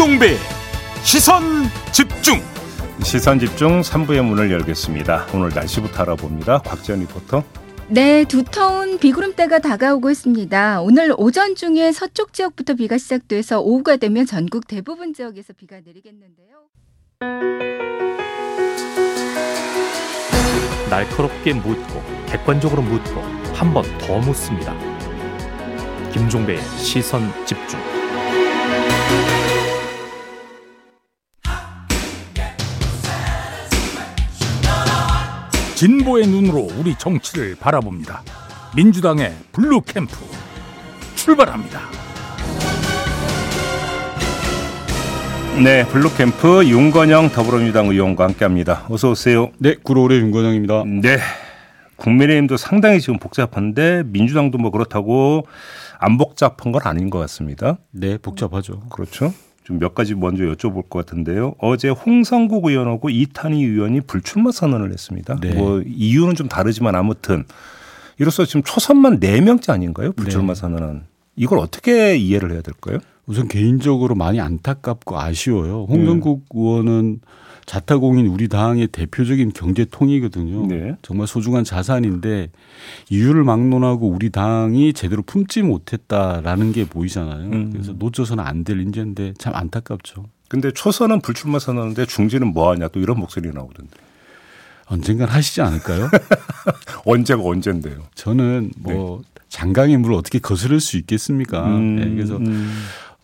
김종배 시선 집중 시선 집중 3부의 문을 열겠습니다. 오늘 날씨부터 알아봅니다. 곽지연 리포터. 네, 두터운 비구름대가 다가오고 있습니다. 오늘 오전 중에 서쪽 지역부터 비가 시작돼서 오후가 되면 전국 대부분 지역에서 비가 내리겠는데요. 날카롭게 묻고 객관적으로 묻고 한 번 더 묻습니다. 김종배의 시선 집중. 진보의 눈으로 우리 정치를 바라봅니다. 민주당의 블루 캠프 출발합니다. 네, 블루 캠프 윤건영 더불어민주당 의원과 함께합니다. 어서 오세요. 네, 구로을의 윤건영입니다. 네, 국민의힘도 상당히 지금 복잡한데 민주당도 뭐 그렇다고 안 복잡한 건 아닌 것 같습니다. 네, 복잡하죠. 그렇죠. 좀 몇 가지 먼저 여쭤볼 것 같은데요. 어제 홍성국 의원하고 이탄희 의원이 불출마 선언을 했습니다. 네. 뭐 이유는 좀 다르지만 아무튼 이로써 지금 초선만 4명째 아닌가요? 불출마 네. 선언은. 이걸 어떻게 이해를 해야 될까요? 우선 개인적으로 많이 안타깝고 아쉬워요. 홍성국 의원은 자타공인 우리 당의 대표적인 경제통이거든요. 네. 정말 소중한 자산인데 이유를 막론하고 우리 당이 제대로 품지 못했다라는 게 보이잖아요. 음. 그래서 놓쳐서는 안 될 인재인데 참 안타깝죠. 근데 초선은 불출마 선언인데 중진은 뭐 하냐 또 이런 목소리 나오던데. 언젠간 하시지 않을까요? 언제가 언젠데요. 저는 뭐 장강의 물을 어떻게 거스를 수 있겠습니까? 음, 네, 그래서 음.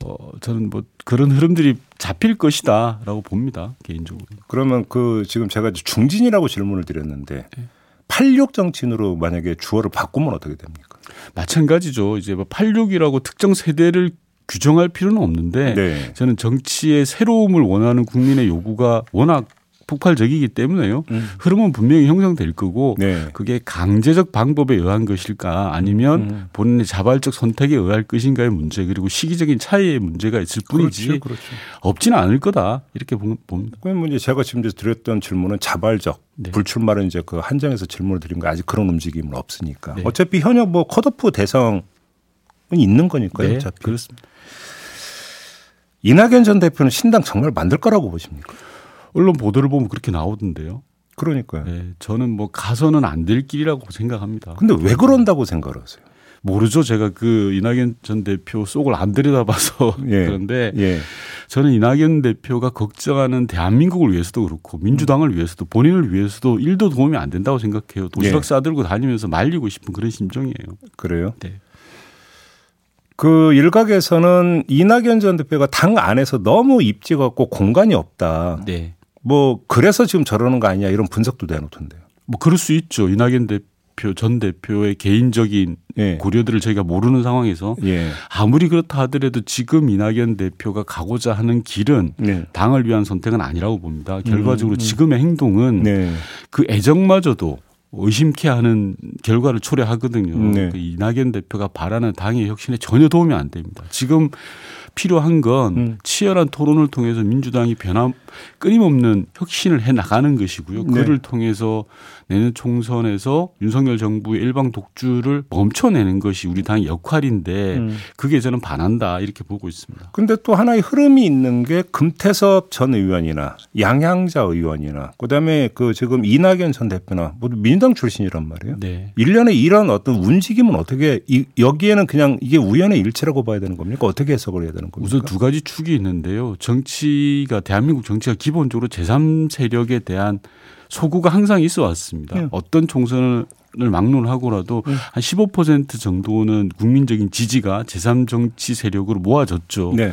어, 저는 뭐 그런 흐름들이 잡힐 것이다라고 봅니다 개인적으로. 그러면 그 지금 제가 중진이라고 질문을 드렸는데 네. 86 정치인으로 만약에 주어를 바꾸면 어떻게 됩니까? 마찬가지죠. 이제 뭐 86이라고 특정 세대를 규정할 필요는 없는데 네. 저는 정치의 새로움을 원하는 국민의 요구가 워낙 폭발적이기 때문에요. 음. 흐름은 분명히 형성될 거고 네. 그게 강제적 방법에 의한 것일까 아니면 음. 본인의 자발적 선택에 의할 것인가의 문제 그리고 시기적인 차이의 문제가 있을 뿐이지 그렇죠, 그렇죠. 없지는 않을 거다 이렇게 보- 봅니다. 그러면 이제 제가 지금 드렸던 질문은 자발적 네. 불출마를 이제 그 한정해서 질문을 드린 거 아직 그런 움직임은 없으니까 네. 어차피 현역 뭐 컷오프 대상은 있는 거니까요. 네, 어차피 그렇습니다. 이낙연 전 대표는 신당 정말 만들 거라고 보십니까? 언론 보도를 보면 그렇게 나오던데요. 그러니까요. 네, 저는 뭐 가서는 안 될 길이라고 생각합니다. 근데 왜 그런다고 생각을 하세요? 모르죠. 제가 그 이낙연 전 대표 속을 안 들여다봐서 예. 그런데 예. 저는 이낙연 대표가 걱정하는 대한민국을 위해서도 그렇고 민주당을 위해서도 본인을 위해서도 일도 도움이 안 된다고 생각해요. 도시락 예. 싸들고 다니면서 말리고 싶은 그런 심정이에요. 그래요? 네. 그 일각에서는 이낙연 전 대표가 당 안에서 너무 입지 갖고 공간이 없다. 네. 뭐 그래서 지금 저러는 거 아니냐 이런 분석도 내놓던데요. 뭐 그럴 수 있죠. 이낙연 대표 전 대표의 개인적인 예. 고려들을 저희가 모르는 상황에서 예. 아무리 그렇다 하더라도 지금 이낙연 대표가 가고자 하는 길은 네. 당을 위한 선택은 아니라고 봅니다. 결과적으로 음, 음. 지금의 행동은 네. 그 애정마저도 의심케 하는 결과를 초래하거든요. 네. 그 이낙연 대표가 바라는 당의 혁신에 전혀 도움이 안 됩니다. 지금 필요한 건 음. 치열한 토론을 통해서 민주당이 변함 끊임없는 혁신을 해 나가는 것이고요. 네. 그를 통해서 내년 총선에서 윤석열 정부의 일방 독주를 멈춰내는 것이 우리 당의 역할인데 음. 그게 저는 반한다 이렇게 보고 있습니다. 근데 또 하나의 흐름이 있는 게 금태섭 전 의원이나 양향자 의원이나 그다음에 그 지금 이낙연 전 대표나 모두 민주당 출신이란 말이에요. 네. 일련의 이런 어떤 움직임은 어떻게 이, 여기에는 그냥 이게 우연의 일치라고 봐야 되는 겁니까? 어떻게 해석을 해야 되는 겁니까? 우선 두 가지 축이 있는데요. 정치가 대한민국 정치가 기본적으로 제3 세력에 대한 소구가 항상 있어 왔습니다. 네. 어떤 총선을 막론하고라도 네. 한15% 정도는 국민적인 지지가 제3 정치 세력으로 모아졌죠. 네.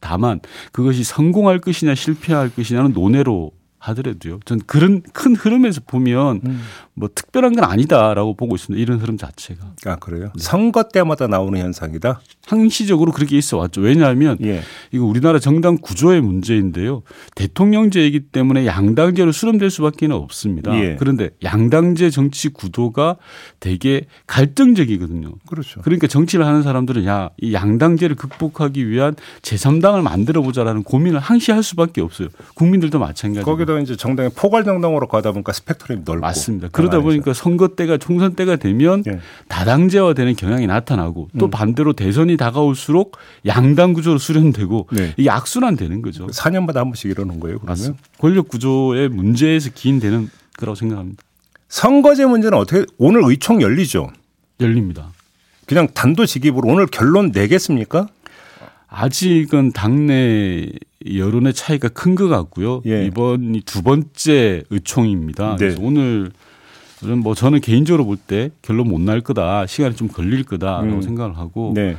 다만 그것이 성공할 것이냐 실패할 것이냐는 논외로 하더라도요. 전 그런 큰 흐름에서 보면 음. 뭐 특별한 건 아니다라고 보고 있습니다. 이런 흐름 자체가 아 그래요? 선거 때마다 나오는 현상이다. 항시적으로 그렇게 있어 왔죠. 왜냐하면 예. 이거 우리나라 정당 구조의 문제인데요. 대통령제이기 때문에 양당제로 수렴될 수밖에 는 없습니다. 예. 그런데 양당제 정치 구도가 되게 갈등적이거든요. 그렇죠. 그러니까 정치를 하는 사람들은 야, 이 양당제를 극복하기 위한 제3당을 만들어 보자라는 고민을 항시 할 수밖에 없어요. 국민들도 마찬가지고. 거기 다 게다가 이제 정당이 포괄 정당으로 가다 보니까 스펙트럼이 넓고 맞습니다. 그러다 보니까 선거 때가 총선 때가 되면 예. 다당제화되는 경향이 나타나고 또 음. 반대로 대선이 다가올수록 양당 구조로 수렴되고 네. 이게 악순환 되는 거죠. 4년마다 한 번씩 이러는 거예요. 그러면 맞습니다. 권력 구조의 문제에서 기인되는 거라고 생각합니다. 선거제 문제는 어떻게 오늘 의총 열리죠? 열립니다. 그냥 단도직입으로 오늘 결론 내겠습니까? 아직은 당내 여론의 차이가 큰 것 같고요. 예. 이번이 두 번째 의총입니다. 네. 그래서 오늘은 뭐 저는 개인적으로 볼 때 결론 못 날 거다. 시간이 좀 걸릴 거다라고 음. 생각을 하고 네.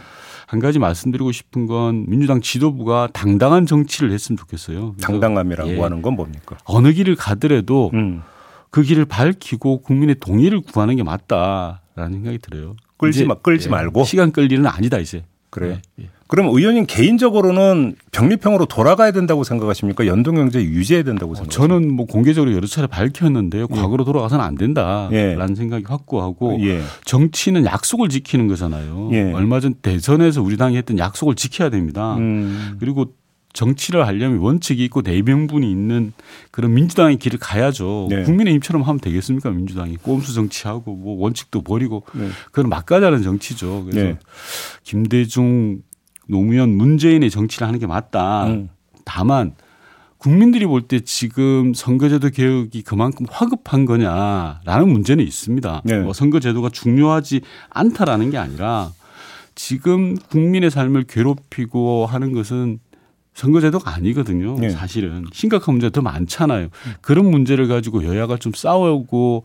한 가지 말씀드리고 싶은 건 민주당 지도부가 당당한 정치를 했으면 좋겠어요. 당당함이라고 예. 하는 건 뭡니까? 어느 길을 가더라도 음. 그 길을 밝히고 국민의 동의를 구하는 게 맞다라는 생각이 들어요. 끌지 마- 끌지 말고? 시간 끌 일은 아니다 이제. 그래요. 예, 예. 그럼 의원님 개인적으로는 병립형으로 돌아가야 된다고 생각하십니까? 연동경제 유지해야 된다고 어, 생각하십니까? 저는 뭐 공개적으로 여러 차례 밝혔는데요. 과거로 돌아가서는 안 된다라는 예. 생각이 확고하고 예. 정치는 약속을 지키는 거잖아요. 예. 얼마 전 대선에서 우리 당이 했던 약속을 지켜야 됩니다. 음. 그리고 정치를 하려면 원칙이 있고 내명분이 있는 그런 민주당의 길을 가야죠. 네. 국민의힘처럼 하면 되겠습니까? 민주당이 꼼수 정치하고 뭐 원칙도 버리고 네. 그건 막가자는 정치죠. 그래서 네. 김대중, 노무현, 문재인의 정치를 하는 게 맞다. 음. 다만 국민들이 볼 때 지금 선거제도 개혁이 그만큼 화급한 거냐라는 문제는 있습니다. 네. 뭐 선거제도가 중요하지 않다라는 게 아니라 지금 국민의 삶을 괴롭히고 하는 것은 선거제도가 아니거든요. 네. 사실은 심각한 문제가 더 많잖아요. 그런 문제를 가지고 여야가 좀 싸우고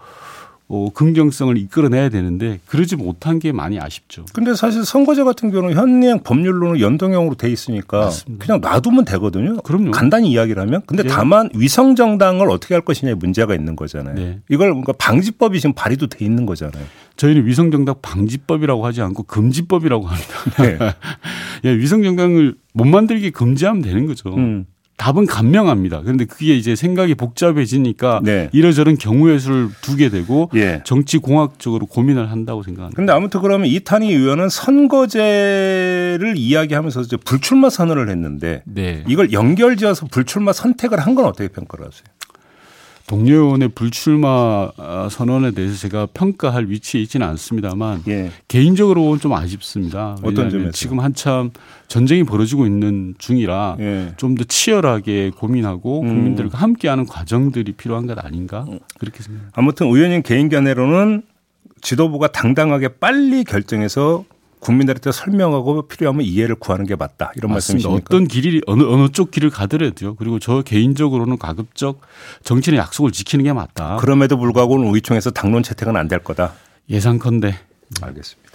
어, 긍정성을 이끌어내야 되는데 그러지 못한 게 많이 아쉽죠. 근데 사실 선거제 같은 경우는 현행 법률로는 연동형으로 돼 있으니까 맞습니다. 그냥 놔두면 되거든요. 그럼요. 간단히 이야기를 하면. 근데 예. 다만 위성 정당을 어떻게 할 것이냐에 문제가 있는 거잖아요. 네. 이걸 뭔가 방지법이 지금 발의도 돼 있는 거잖아요. 저희는 위성 정당 방지법이라고 하지 않고 금지법이라고 합니다. 네. 예, 위성 정당을 못 만들게 금지하면 되는 거죠. 음. 답은 간명합니다. 그런데 그게 이제 생각이 복잡해지니까 네. 이러저런 경우의 수를 두게 되고 예. 정치 공학적으로 고민을 한다고 생각합니다. 근데 아무튼 그러면 이탄희 의원은 선거제를 이야기하면서 이제 불출마 선언을 했는데 네. 이걸 연결지어서 불출마 선택을 한 건 어떻게 평가를 하세요? 동료 의원의 불출마 아, 선언에 대해서 제가 평가할 위치에 있지는 않습니다만 예. 개인적으로 좀 아쉽습니다. 어떤 점에서요? 지금 한참 전쟁이 벌어지고 있는 중이라 예. 좀더 치열하게 고민하고 음. 국민들과 함께하는 과정들이 필요한 것 아닌가 그렇게 생각합니다. 아무튼 의원님 개인 견해로는 지도부가 당당하게 빨리 결정해서 국민들한테 설명하고 필요하면 이해를 구하는 게 맞다. 이런. 말씀이십니까? 어떤 길이 어느 어느 쪽 길을 가더라도요. 그리고 저 개인적으로는 가급적 정치의 약속을 지키는 게 맞다. 그럼에도 불구하고 의총에서 당론 채택은 안 될 거다. 예상컨대 알겠습니다.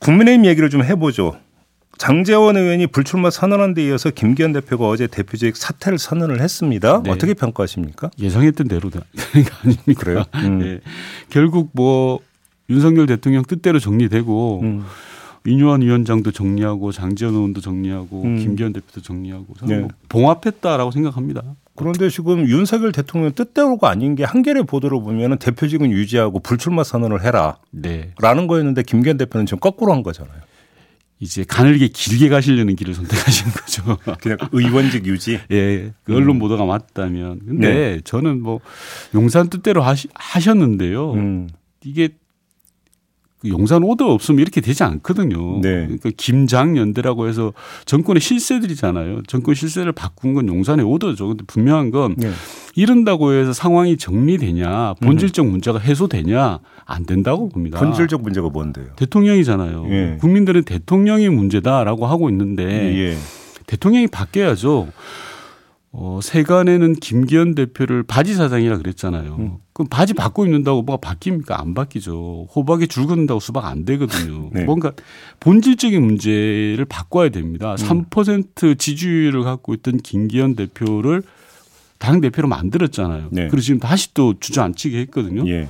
국민의힘 얘기를 좀 해보죠. 장재원 의원이 불출마 선언한 데 이어서 김기현 대표가 어제 대표직 사퇴를 선언을 했습니다. 네. 어떻게 평가하십니까? 예상했던 대로 거 아닙니까? 그래요? 음. 예. 결국 뭐 윤석열 대통령 뜻대로 정리되고 음. 윤유한 위원장도 정리하고 장지원 의원도 정리하고 음. 김기현 대표도 정리하고 네. 뭐 봉합했다라고 생각합니다. 그런데 지금 윤석열 대통령 뜻대로가 아닌 게 한겨레 보도를 보면 대표직은 유지하고 불출마 선언을 해라. 네. 라는 거였는데 김기현 대표는 지금 거꾸로 한 거잖아요. 이제 가늘게 길게 가시려는 길을 선택하신 거죠. 그냥 의원직 유지. 예, 그 음. 언론 보도가 맞다면. 근데 저는 뭐 용산 뜻대로 하시, 하셨는데요. 음. 이게 그 용산 오더 없으면 이렇게 되지 않거든요. 네. 그러니까 김장연대라고 해서 정권의 실세들이잖아요. 정권 실세를 바꾼 건 용산의 오더죠. 근데 분명한 건 네. 이른다고 해서 상황이 정리되냐, 본질적 문제가 해소되냐 안 된다고 봅니다. 본질적 문제가 뭔데요? 대통령이잖아요. 예. 국민들은 대통령이 문제다라고 하고 있는데 예. 대통령이 바뀌어야죠. 어, 세간에는 김기현 대표를 바지 사장이라 그랬잖아요. 음. 그럼 바지 받고 입는다고 뭐가 바뀝니까? 안 바뀌죠. 호박에 줄 긋는다고 수박 안 되거든요. 네. 뭔가 본질적인 문제를 바꿔야 됩니다. 음. 3% 지지율을 갖고 있던 김기현 대표를 당 대표로 만들었잖아요. 네. 그리고 지금 다시 또 주저앉히게 했거든요. 예.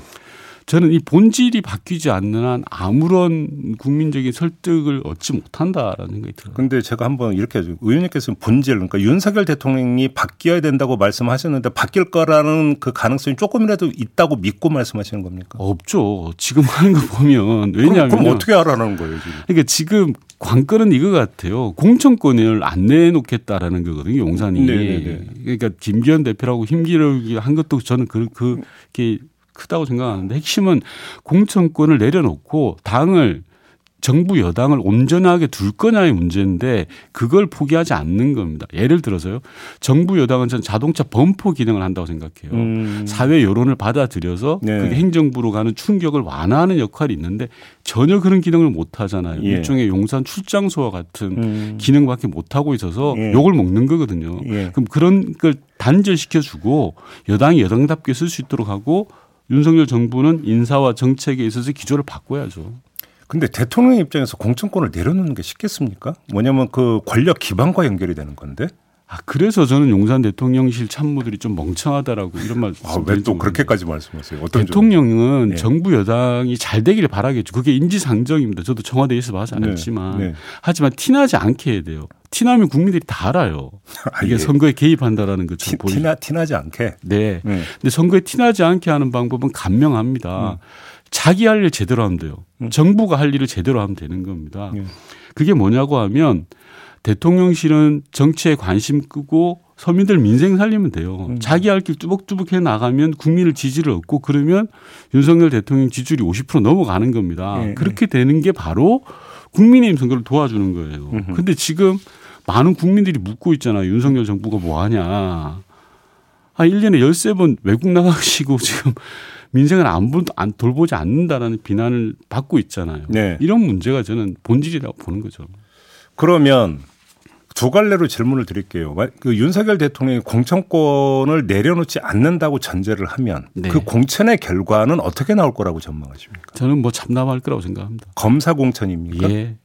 저는 이 본질이 바뀌지 않는 한 아무런 국민적인 설득을 얻지 못한다라는 생각이 들어요. 근데 제가 한번 이렇게 하죠. 의원님께서는 본질, 그러니까 윤석열 대통령이 바뀌어야 된다고 말씀하셨는데 바뀔 거라는 그 가능성이 조금이라도 있다고 믿고 말씀하시는 겁니까? 없죠. 지금 하는 거 보면 왜냐하면 그럼, 그럼 어떻게 알아라는 거예요 지금? 그러니까 지금 관건은 이거 같아요. 공천권을 안 내놓겠다라는 거거든요. 용산이. 네네네. 그러니까 김기현 대표라고 힘기르기 한 것도 저는 그 그게 크다고 생각하는데 핵심은 공천권을 내려놓고 당을 정부 여당을 온전하게 둘 거냐의 문제인데 그걸 포기하지 않는 겁니다. 예를 들어서요. 정부 여당은 전 자동차 범퍼 기능을 한다고 생각해요. 음. 사회 여론을 받아들여서 네. 그게 행정부로 가는 충격을 완화하는 역할이 있는데 전혀 그런 기능을 못 하잖아요. 예. 일종의 용산 출장소와 같은 음. 기능밖에 못 하고 있어서 예. 욕을 먹는 거거든요. 예. 그럼 그런 걸 단절시켜 주고 여당이 여당답게 쓸 수 있도록 하고 윤석열 정부는 인사와 정책에 있어서 기조를 바꿔야죠. 근데 대통령 입장에서 공천권을 내려놓는 게 쉽겠습니까? 뭐냐면 그 권력 기반과 연결이 되는 건데. 아 그래서 저는 용산 대통령실 참모들이 좀 멍청하다라고 이런 말. 아, 왜 또 그렇게까지 말씀하세요? 어떤 점? 대통령은 네. 정부 여당이 잘 되기를 바라겠죠. 그게 인지상정입니다. 저도 청와대에서 봐서 네. 알지만 네. 하지만 티나지 않게 해야 돼요. 티나면 국민들이 다 알아요. 아, 이게 예. 선거에 개입한다라는 거 티, 좀 보이. 티나 티나지 않게. 네. 네. 근데 선거에 티나지 않게 하는 방법은 간명합니다. 자기 할 일 제대로 하면 돼요. 음. 정부가 할 일을 제대로 하면 되는 겁니다. 예. 그게 뭐냐고 하면 대통령실은 정치에 관심 끄고 서민들 민생 살리면 돼요. 음. 자기 할 길 뚜벅뚜벅 해 나가면 국민을 지지를 얻고 그러면 윤석열 대통령 지지율이 50% 넘어가는 겁니다. 예, 그렇게 되는 게 바로 국민의힘 선거를 도와주는 거예요. 음흠. 근데 지금 많은 국민들이 묻고 있잖아요. 윤석열 정부가 뭐 하냐. 아, 1년에 13번 외국 나가시고 지금 민생을 안, 볼- 안 돌보지 않는다라는 비난을 받고 있잖아요. 네. 이런 문제가 저는 본질이라고 보는 거죠. 그러면 두 갈래로 질문을 드릴게요. 마- 그 윤석열 대통령이 공천권을 내려놓지 않는다고 전제를 하면 네. 그 공천의 결과는 어떻게 나올 거라고 전망하십니까? 저는 뭐 참담할 거라고 생각합니다. 검사 공천입니까? 예.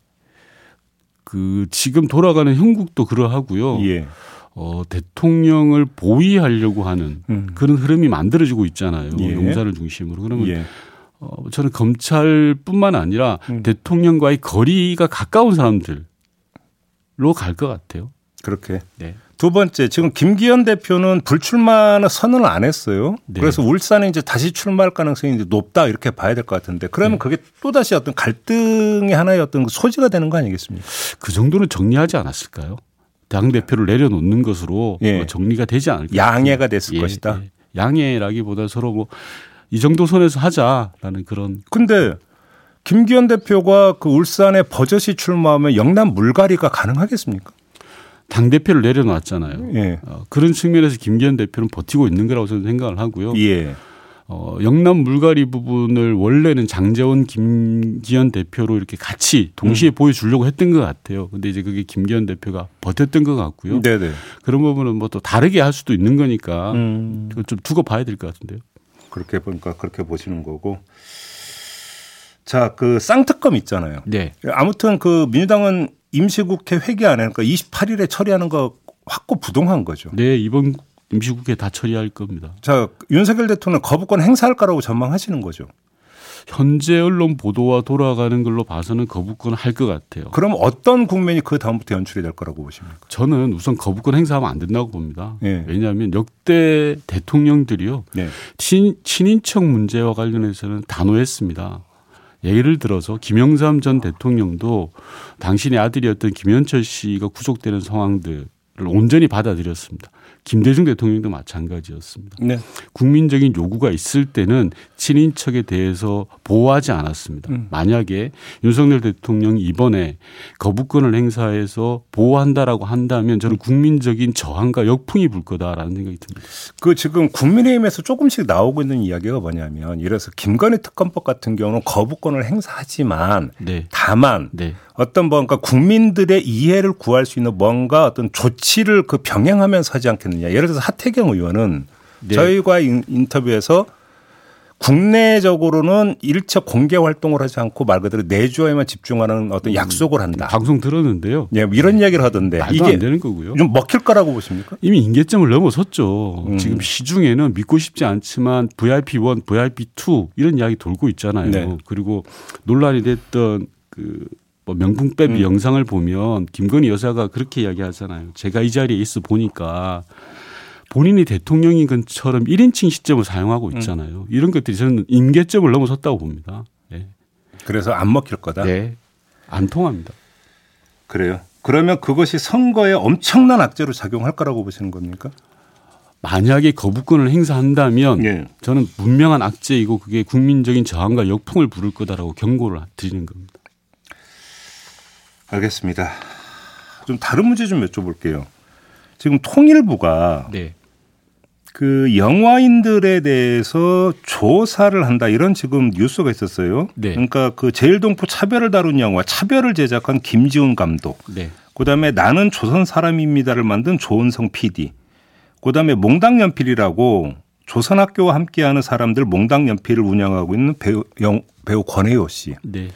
그 지금 돌아가는 형국도 그러하고요. 예. 어, 대통령을 보위하려고 하는 음. 그런 흐름이 만들어지고 있잖아요. 예. 용사를 중심으로. 그러면 예. 어, 저는 검찰뿐만 아니라 음. 대통령과의 거리가 가까운 사람들로 갈 것 같아요. 그렇게. 네. 두 번째, 지금 김기현 대표는 불출마는 선언을 안 했어요. 네. 그래서 울산에 이제 다시 출마할 가능성이 이제 높다 이렇게 봐야 될 것 같은데 네. 그러면 그게 또 다시 어떤 갈등의 하나의 어떤 소지가 되는 거 아니겠습니까? 그 정도는 정리하지 않았을까요? 당 대표를 내려놓는 것으로 예. 뭐 정리가 되지 않을까? 양해가 됐을 예, 것이다. 예. 양해라기보다 서로 뭐 이 정도 선에서 하자라는 그런 근데 김기현 대표가 그 울산에 버젓이 출마하면 영남 물갈이가 가능하겠습니까? 당 대표를 내려놨잖아요. 예. 어, 그런 측면에서 김기현 대표는 버티고 있는 거라고 저는 생각을 하고요. 예. 어, 영남 물갈이 부분을 원래는 장재원 김기현 대표로 이렇게 같이 동시에 음. 보여주려고 했던 것 같아요. 근데 이제 그게 김기현 대표가 버텼던 것 같고요. 네네. 그런 부분은 뭐 또 다르게 할 수도 있는 거니까 음. 좀 두고 봐야 될 것 같은데요. 그렇게 보니까 그렇게 보시는 거고. 자, 그 쌍특검 있잖아요. 네. 아무튼 그 민주당은 임시국회 회기 안에 그러니까 28일에 처리하는 거 확고 부동한 거죠. 네, 이번 임시국회 다 처리할 겁니다. 자, 윤석열 대통령 거부권 행사할 거라고 전망하시는 거죠. 현재 언론 보도와 돌아가는 걸로 봐서는 거부권 할 것 같아요. 그럼 어떤 국면이 그 다음부터 연출이 될 거라고 보십니까? 저는 우선 거부권 행사하면 안 된다고 봅니다. 예. 왜냐하면 역대 대통령들이요. 네. 친, 친인척 문제와 관련해서는 단호했습니다. 예를 들어서 김영삼 전 대통령도 당신의 아들이었던 김현철 씨가 구속되는 상황들을 온전히 받아들였습니다. 김대중 대통령도 마찬가지였습니다. 네. 국민적인 요구가 있을 때는 친인척에 대해서 보호하지 않았습니다. 음. 만약에 윤석열 대통령이 이번에 거부권을 행사해서 보호한다라고 한다면 저는 국민적인 저항과 역풍이 불 거다라는 생각이 듭니다. 그 지금 국민의힘에서 조금씩 나오고 있는 이야기가 뭐냐면 이래서 김건희 특검법 같은 경우는 거부권을 행사하지만 네. 다만 네. 어떤 뭔가 국민들의 이해를 구할 수 있는 뭔가 어떤 조치를 그 병행하면서 하지 않겠느냐. 예를 들어서 하태경 의원은 네. 저희과 인- 인터뷰에서 국내적으로는 일체 공개 활동을 하지 않고 말 그대로 내주에만 집중하는 어떤 약속을 한다. 방송 들었는데요. 예, 뭐 이런 이야기를 하던데 말도 이게 안 되는 거고요. 좀 먹힐 거라고 보십니까? 이미 임계점을 넘어섰죠. 음. 지금 시중에는 믿고 싶지 않지만 VIP 1, VIP 2 이런 이야기 돌고 있잖아요. 네. 그리고 논란이 됐던 그 뭐 명품 빼비 음. 영상을 보면 김건희 여사가 그렇게 이야기하잖아요. 제가 이 자리에 있어 보니까 본인이 대통령인 것처럼 1인칭 시점을 사용하고 음. 있잖아요. 이런 것들이 저는 임계점을 넘어섰다고 봅니다. 네. 그래서 안 먹힐 거다. 네. 안 통합니다. 그래요. 그러면 그것이 선거에 엄청난 악재로 작용할 거라고 보시는 겁니까? 만약에 거부권을 행사한다면 예. 저는 분명한 악재이고 그게 국민적인 저항과 역풍을 부를 거다라고 경고를 드리는 겁니다. 알겠습니다. 좀 다른 문제 좀 여쭤볼게요. 지금 통일부가 네. 그 영화인들에 대해서 조사를 한다 이런 지금 뉴스가 있었어요. 네. 그러니까 그 제일동포 차별을 다룬 영화 차별을 제작한 김지훈 감독, 네. 그다음에 나는 조선 사람입니다를 만든 조은성 PD, 그다음에 몽당 연필이라고 조선학교와 함께하는 사람들 몽당 연필을 운영하고 있는 배우 영, 배우 권혜요 씨. 네.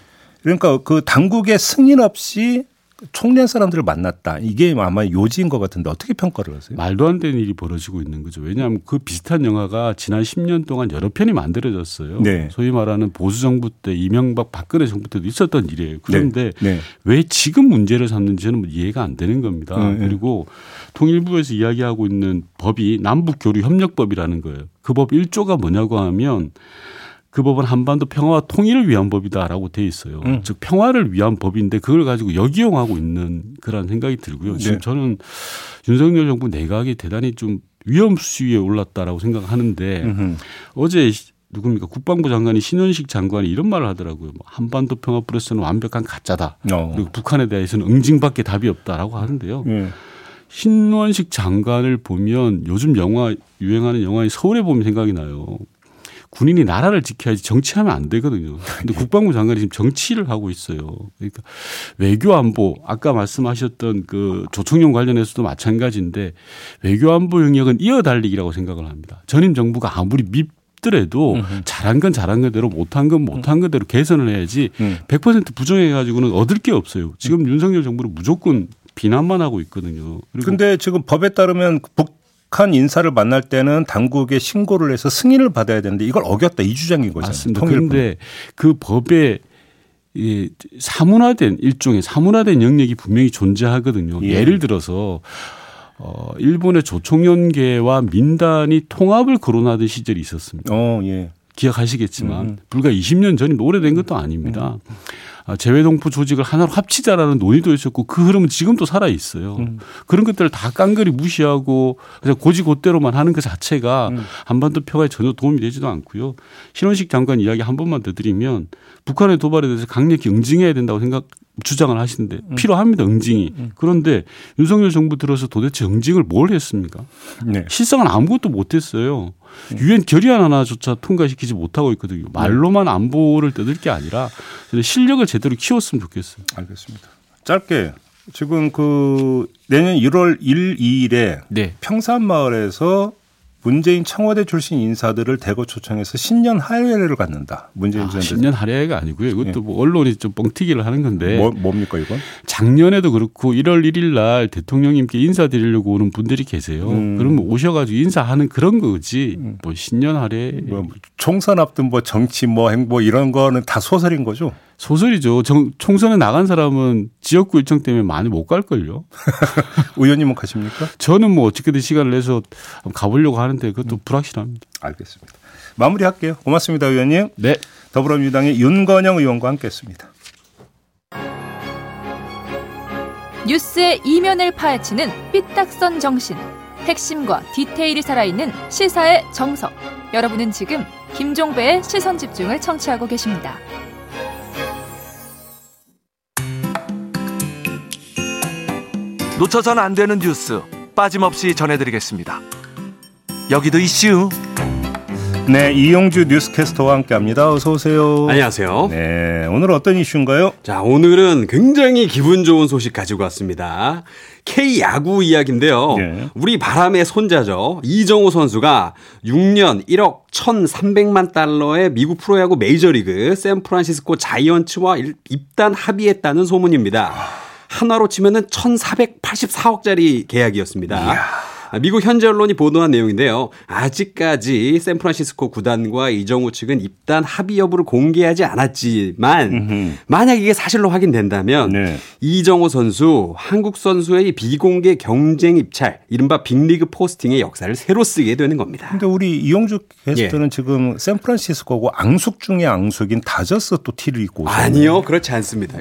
그러니까 그 당국의 승인 없이 총련 사람들을 만났다. 이게 아마 요지인 것 같은데 어떻게 평가를 하세요? 말도 안 되는 일이 벌어지고 있는 거죠. 왜냐하면 그 비슷한 영화가 지난 10년 동안 여러 편이 만들어졌어요. 네. 소위 말하는 보수 정부 때 이명박 박근혜 정부 때도 있었던 일이에요. 그런데 네. 왜 지금 문제를 삼는지는 이해가 안 되는 겁니다. 음, 음. 그리고 통일부에서 이야기하고 있는 법이 남북 교류 협력법이라는 거예요. 그 법 1조가 뭐냐고 하면 그 법은 한반도 평화와 통일을 위한 법이다라고 돼 있어요. 음. 즉 평화를 위한 법인데 그걸 가지고 역이용하고 있는 그런 생각이 들고요. 지금 네. 저는 윤석열 정부 내각이 대단히 좀 위험 수위에 올랐다라고 생각하는데 음흠. 어제 누굽니까 국방부 장관이 신원식 장관이 이런 말을 하더라고요. 뭐 한반도 평화 프로세스는 완벽한 가짜다. 어. 그리고 북한에 대해서는 응징밖에 답이 없다라고 하는데요. 예. 신원식 장관을 보면 요즘 영화 유행하는 영화인 서울의 봄이 생각이 나요. 군인이 나라를 지켜야지 정치하면 안 되거든요. 근데 국방부 장관이 지금 정치를 하고 있어요. 그러니까 외교 안보 아까 말씀하셨던 그 조총련 관련해서도 마찬가지인데 외교 안보 영역은 이어달리기라고 생각을 합니다. 전임 정부가 아무리 밉 더라도 잘한 건 잘한 거대로 못한 건 못한 거대로 개선을 해야지 음. 100% 부정해 가지고는 얻을 게 없어요. 지금 윤석열 정부는 무조건 비난만 하고 있거든요. 근데 지금 법에 따르면 북 한 인사를 만날 때는 당국에 신고를 해서 승인을 받아야 되는데 이걸 어겼다 이 주장인 거잖아요. 맞습니다. 그런데 그 법에 이 사문화된 일종의 사문화된 영역이 분명히 존재하거든요. 예. 예. 를 들어서 어 일본의 조총련계와 민단이 통합을 거론하던 시절이 있었습니다. 어, 예. 기억하시겠지만 음. 불과 20년 전이 오래된 것도 아닙니다. 아, 재외동포 조직을 하나로 합치자라는 논의도 있었고 그 흐름은 지금도 살아 있어요. 음. 그런 것들을 다 깡그리 무시하고 그냥 고지고대로만 하는 것 자체가 음. 한반도 평화에 전혀 도움이 되지도 않고요. 신원식 장관 이야기 한 번만 더 드리면 북한의 도발에 대해서 강력히 응징해야 된다고 생각 주장을 하시는데 음. 필요합니다 응징이 그런데 윤석열 정부 들어서 도대체 응징을 뭘 했습니까? 네. 실상은 아무것도 못했어요. 음. 유엔 결의안 하나조차 통과시키지 못하고 있거든요. 말로만 안보를 떠들 게 아니라 실력을 제 대로 키웠으면 좋겠어요. 알겠습니다. 짧게 지금 그 내년 1월 1, 2일에 네. 평산마을에서 문재인 청와대 출신 인사들을 대거 초청해서 신년 하회를 갖는다. 문재인 아. 신년 할애가 아니고요. 이것도 뭐 언론이 좀 뻥튀기를 하는 건데 예. 뭐, 뭡니까 이건? 작년에도 그렇고 1월 1일 날 대통령님께 인사드리려고 오는 분들이 계세요. 음. 그러면 오셔가지고 인사하는 그런 거지. 뭐 신년 할애 뭐 총선 앞둔 뭐 정치 뭐 행보 이런 거는 다 소설인 거죠. 소설이죠. 정- 총선에 나간 사람은 지역구 일정 때문에 많이 못 갈걸요. 의원님은 가십니까? 저는 뭐 어떻게든 시간을 내서 가보려고 하는데 그것도 불확실합니다. 알겠습니다. 마무리할게요. 고맙습니다, 의원님. 네. 더불어민주당의 윤건영 의원과 함께했습니다. 뉴스의 이면을 파헤치는 삐딱선 정신. 핵심과 디테일이 살아있는 시사의 정석. 여러분은 지금 김종배의 시선 집중을 청취하고 계십니다. 놓쳐선 안 되는 뉴스 빠짐없이 전해드리겠습니다. 여기도 이슈 네, 이용주 뉴스캐스터와 함께합니다. 어서 오세요. 안녕하세요. 네, 오늘 어떤 이슈인가요? 자, 오늘은 굉장히 기분 좋은 소식 가지고 왔습니다. K 야구 이야기인데요. 예. 우리 바람의 손자죠. 이정우 선수가 6년 1억 1,300만 달러의 미국 프로야구 메이저리그 샌프란시스코 자이언츠와 일- 입단 합의했다는 소문입니다. 한화로 치면은 1,484억짜리 계약이었습니다. 아, 미국 현지 언론이 보도한 내용인데요. 아직까지 샌프란시스코 구단과 이정우 측은 입단 합의 여부를 공개하지 않았지만 만약 이게 사실로 확인된다면 네. 이정우 선수 한국 선수의 비공개 경쟁 입찰 이른바 빅리그 포스팅의 역사를 새로 쓰게 되는 겁니다. 근데 우리 이용주 예. 게스트는 지금 샌프란시스코고 앙숙 중에 앙숙인 다저스 또 티를 입고 오셨네요. 아니요, 그렇지 않습니다.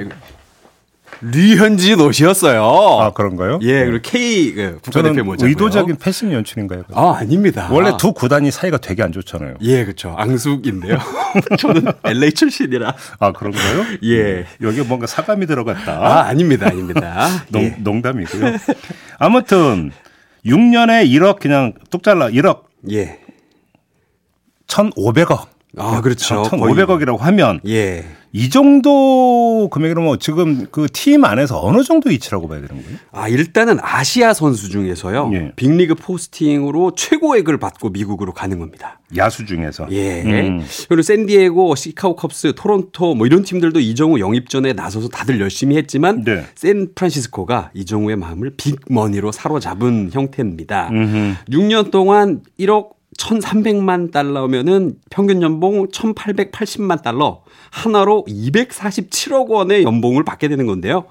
류현진 옷이었어요. 아, 그런가요? 예, 그리고 K 그 국가대표 모자고요. 의도적인 패션 연출인가요? 아, 아닙니다. 원래 두 구단이 사이가 되게 안 좋잖아요. 예, 그렇죠. 앙숙인데요. 저는 LA 출신이라. 아, 그런가요? 예. 여기 뭔가 사감이 들어갔다. 아, 아닙니다. 아닙니다. 농, 예. 농담이고요. 아무튼 6년에 1억 그냥 뚝 잘라 1억 예. 1,500억. 아, 그렇죠. 1,500억이라고 하면 예. 이 정도 금액이면 지금 그 팀 안에서 어느 정도 이치라고 봐야 되는 거예요? 아, 일단은 아시아 선수 중에서요. 예. 빅리그 포스팅으로 최고액을 받고 미국으로 가는 겁니다. 야수 중에서. 예. 음. 그리고 샌디에고, 시카고 컵스, 토론토 뭐 이런 팀들도 이정우 영입 전에 나서서 다들 열심히 했지만 네. 샌프란시스코가 이정우의 마음을 빅머니로 사로잡은 형태입니다. 음흠. 6년 동안 1억 1,300만 달러면은 평균 연봉 1,880만 달러, 한화로 247억 원의 연봉을 받게 되는 건데요.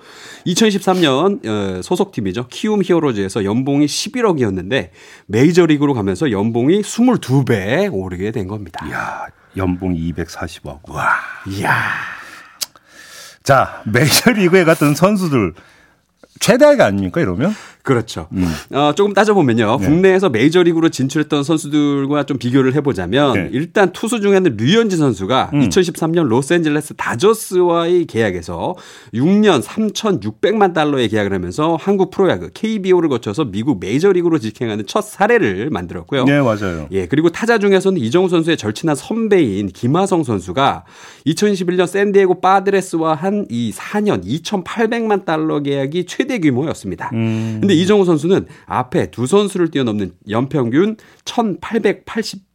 2013년 어, 소속팀이죠. 키움 히어로즈에서 연봉이 11억이었는데 메이저리그로 가면서 연봉이 22배 오르게 된 겁니다. 야, 연봉 240억. 와. 이야. 자, 메이저리그에 갔던 선수들 최대액 아닙니까 이러면? 그렇죠. 어, 조금 따져보면요. 네. 국내에서 메이저리그로 진출했던 선수들과 좀 비교를 해보자면 네. 음. 일단 투수 중에는 류현진 선수가 2013년 로스앤젤레스 다저스와의 계약에서 6년 3,600만 달러의 계약을 하면서 한국 프로야구 KBO를 거쳐서 미국 메이저리그로 직행하는 첫 사례를 만들었고요. 네, 맞아요. 예, 그리고 타자 중에서는 이정우 선수의 절친한 선배인 김하성 선수가 2021년 샌디에고 파드레스와 한 이 4년 2,800만 달러 계약이 최대 규모였습니다. 음. 근데 이정우 선수는 앞에 두 선수를 뛰어넘는 연평균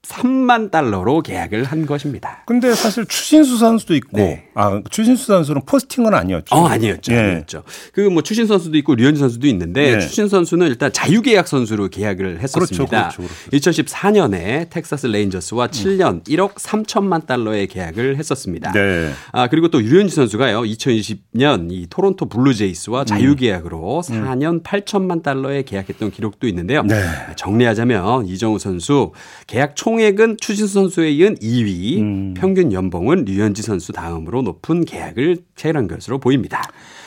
1,883만 달러로 계약을 한 것입니다. 근데 사실 추신수 선수도 있고, 네. 아 추신수 선수는 포스팅은 아니었죠. 어, 아니었죠. 예. 아니었죠. 그 뭐 추신수 선수도 있고 류현진 선수도 있는데 네. 추신수 선수는 일단 자유계약 선수로 계약을 했었습니다. 그렇죠, 그렇죠, 그렇죠. 2014년에 텍사스 레인저스와 7년 1억 3천만 달러의 계약을 했었습니다. 네. 아, 그리고 또 류현진 선수가요. 2020년 이 토론토 블루제이스와 자유계약으로 4년 8천만 달러에 계약했던 기록도 있는데요. 네. 정리하자면 이정우 선수 계약 총 액은 추신수 선수에 이은 2위, 음. 평균 연봉은 류현진 선수 다음으로 높은 계약을 체결한 것으로 보입니다.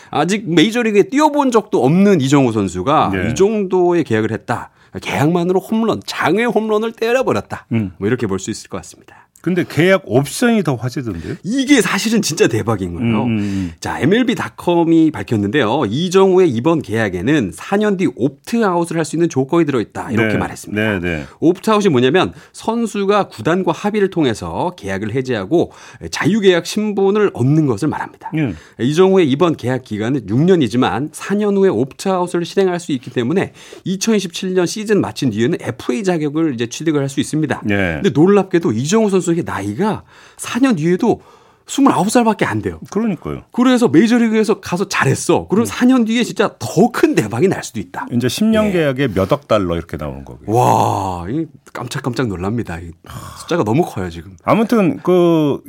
아직 메이저리그에 뛰어본 적도 없는 이정우 선수가 네. 이 정도의 계약을 했다. 계약만으로 홈런, 장외 홈런을 때려버렸다. 음. 뭐 이렇게 볼 수 있을 것 같습니다. 근데 계약 옵션이 더 화제던데요? 이게 사실은 진짜 대박인 거예요. 음. 자, MLB.com이 밝혔는데요. 이정우의 이번 계약에는 4년 뒤 옵트아웃을 할 수 있는 조건이 들어있다. 이렇게 네. 말했습니다. 네, 네. 옵트아웃이 뭐냐면 선수가 구단과 합의를 통해서 계약을 해지하고 자유계약 신분을 얻는 것을 말합니다. 예. 이정우의 이번 계약 기간은 6년이지만 4년 후에 옵트아웃을 실행할 수 있기 때문에 2027년 시즌 마친 뒤에는 FA 자격을 이제 취득을 할 수 있습니다. 네. 근데 놀랍게도 이정우 선수 의 나이가 4년 뒤에도 29살밖에 안 돼요. 그러니까요. 그래서 메이저리그에서 가서 잘했어. 그럼 4년 뒤에 진짜 더 큰 대박이 날 수도 있다. 이제 10년 예. 계약에 몇 억 달러 이렇게 나오는 거고요. 와, 이 깜짝깜짝 놀랍니다. 이 숫자가 너무 커요, 지금. 아무튼 그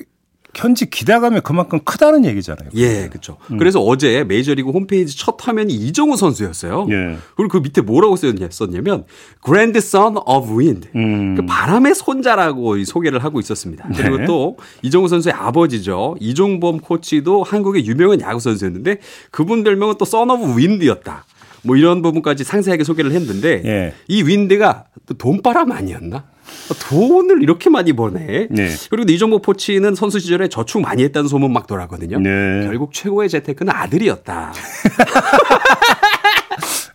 현지 기대감이 그만큼 크다는 얘기잖아요. 예, 그렇죠. 그래서 어제 메이저리그 홈페이지 첫 화면이 이정우 선수였어요. 예. 그리고 그 밑에 뭐라고 썼냐, 썼냐면 Grandson of Wind. 음. 그 바람의 손자라고 이 소개를 하고 있었습니다. 그리고 네. 또 이정우 선수의 아버지죠. 이종범 코치도 한국의 유명한 야구 선수였는데 그분 별명은 또 Son of Wind였다. 뭐 이런 부분까지 상세하게 소개를 했는데 예. 이 윈드가 또 돈바람 아니었나? 돈을 이렇게 많이 버네. 네. 그리고 이종범 코치는 선수 시절에 저축 많이 했다는 소문 막 돌았거든요. 네. 결국 최고의 재테크는 아들이었다.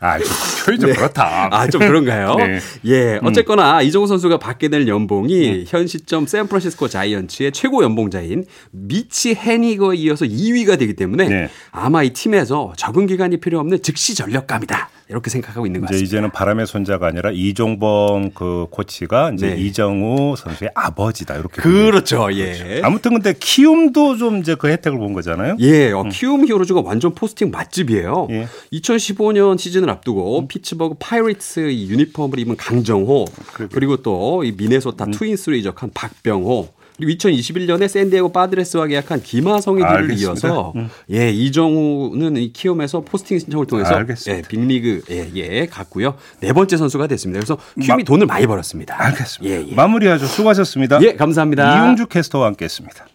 아, 표현이 좀 네. 그렇다. 아, 좀 그런가요? 네. 예. 어쨌거나 이정우 선수가 받게 될 연봉이 현 시점 샌프란시스코 자이언츠의 최고 연봉자인 미치 해니거에 이어서 2위가 되기 때문에 네. 아마 이 팀에서 적응 기간이 필요 없는 즉시 전력감이다. 이렇게 생각하고 있는 것 이제. 이제는 바람의 손자가 아니라 이종범 그 코치가 이제 네. 이정후 선수의 아버지다 이렇게. 그렇죠. 예. 아무튼 근데 키움도 좀 이제 그 혜택을 본 거잖아요. 예, 어, 키움 히어로즈가 완전 포스팅 맛집이에요. 예. 2015년 시즌을 앞두고 피츠버그 파이리츠 이 유니폼을 입은 강정호 그리고 또 이 미네소타 음. 트윈스로 이적한 박병호 그리고 2021년에 샌디에고 파드레스와 계약한 김하성의 길을 알겠습니다. 이어서 음. 예 이정후는 이 키움에서 포스팅 신청을 통해서 알겠습니다. 예, 빅리그 예, 예 갔고요 네 번째 선수가 됐습니다. 그래서 키움이 돈을 많이 벌었습니다. 알겠습니다. 예, 예. 마무리하죠. 수고하셨습니다. 예, 감사합니다. 이용주 캐스터와 함께했습니다.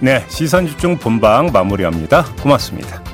네, 시선 집중 본방 마무리합니다. 고맙습니다.